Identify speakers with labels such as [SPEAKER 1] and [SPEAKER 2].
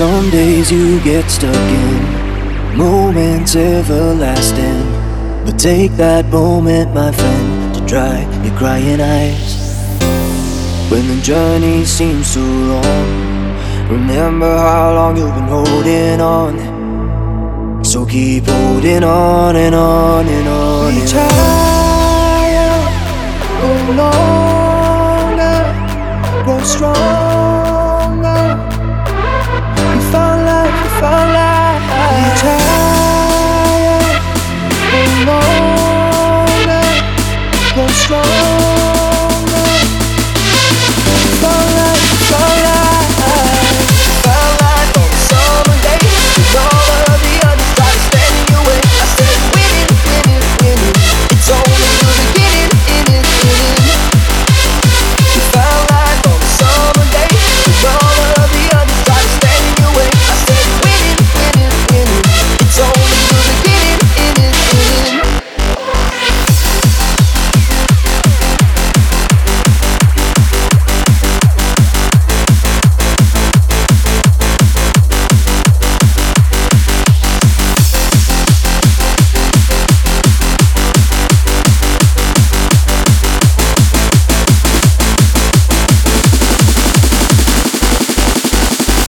[SPEAKER 1] Some days you get stuck in moments everlasting. But take that moment, my friend, to dry your crying eyes. When the journey seems too long, remember how long you've been holding on. So keep holding on and on and on.
[SPEAKER 2] Reach
[SPEAKER 1] and
[SPEAKER 2] higher, go longer, grow stronger. Higher,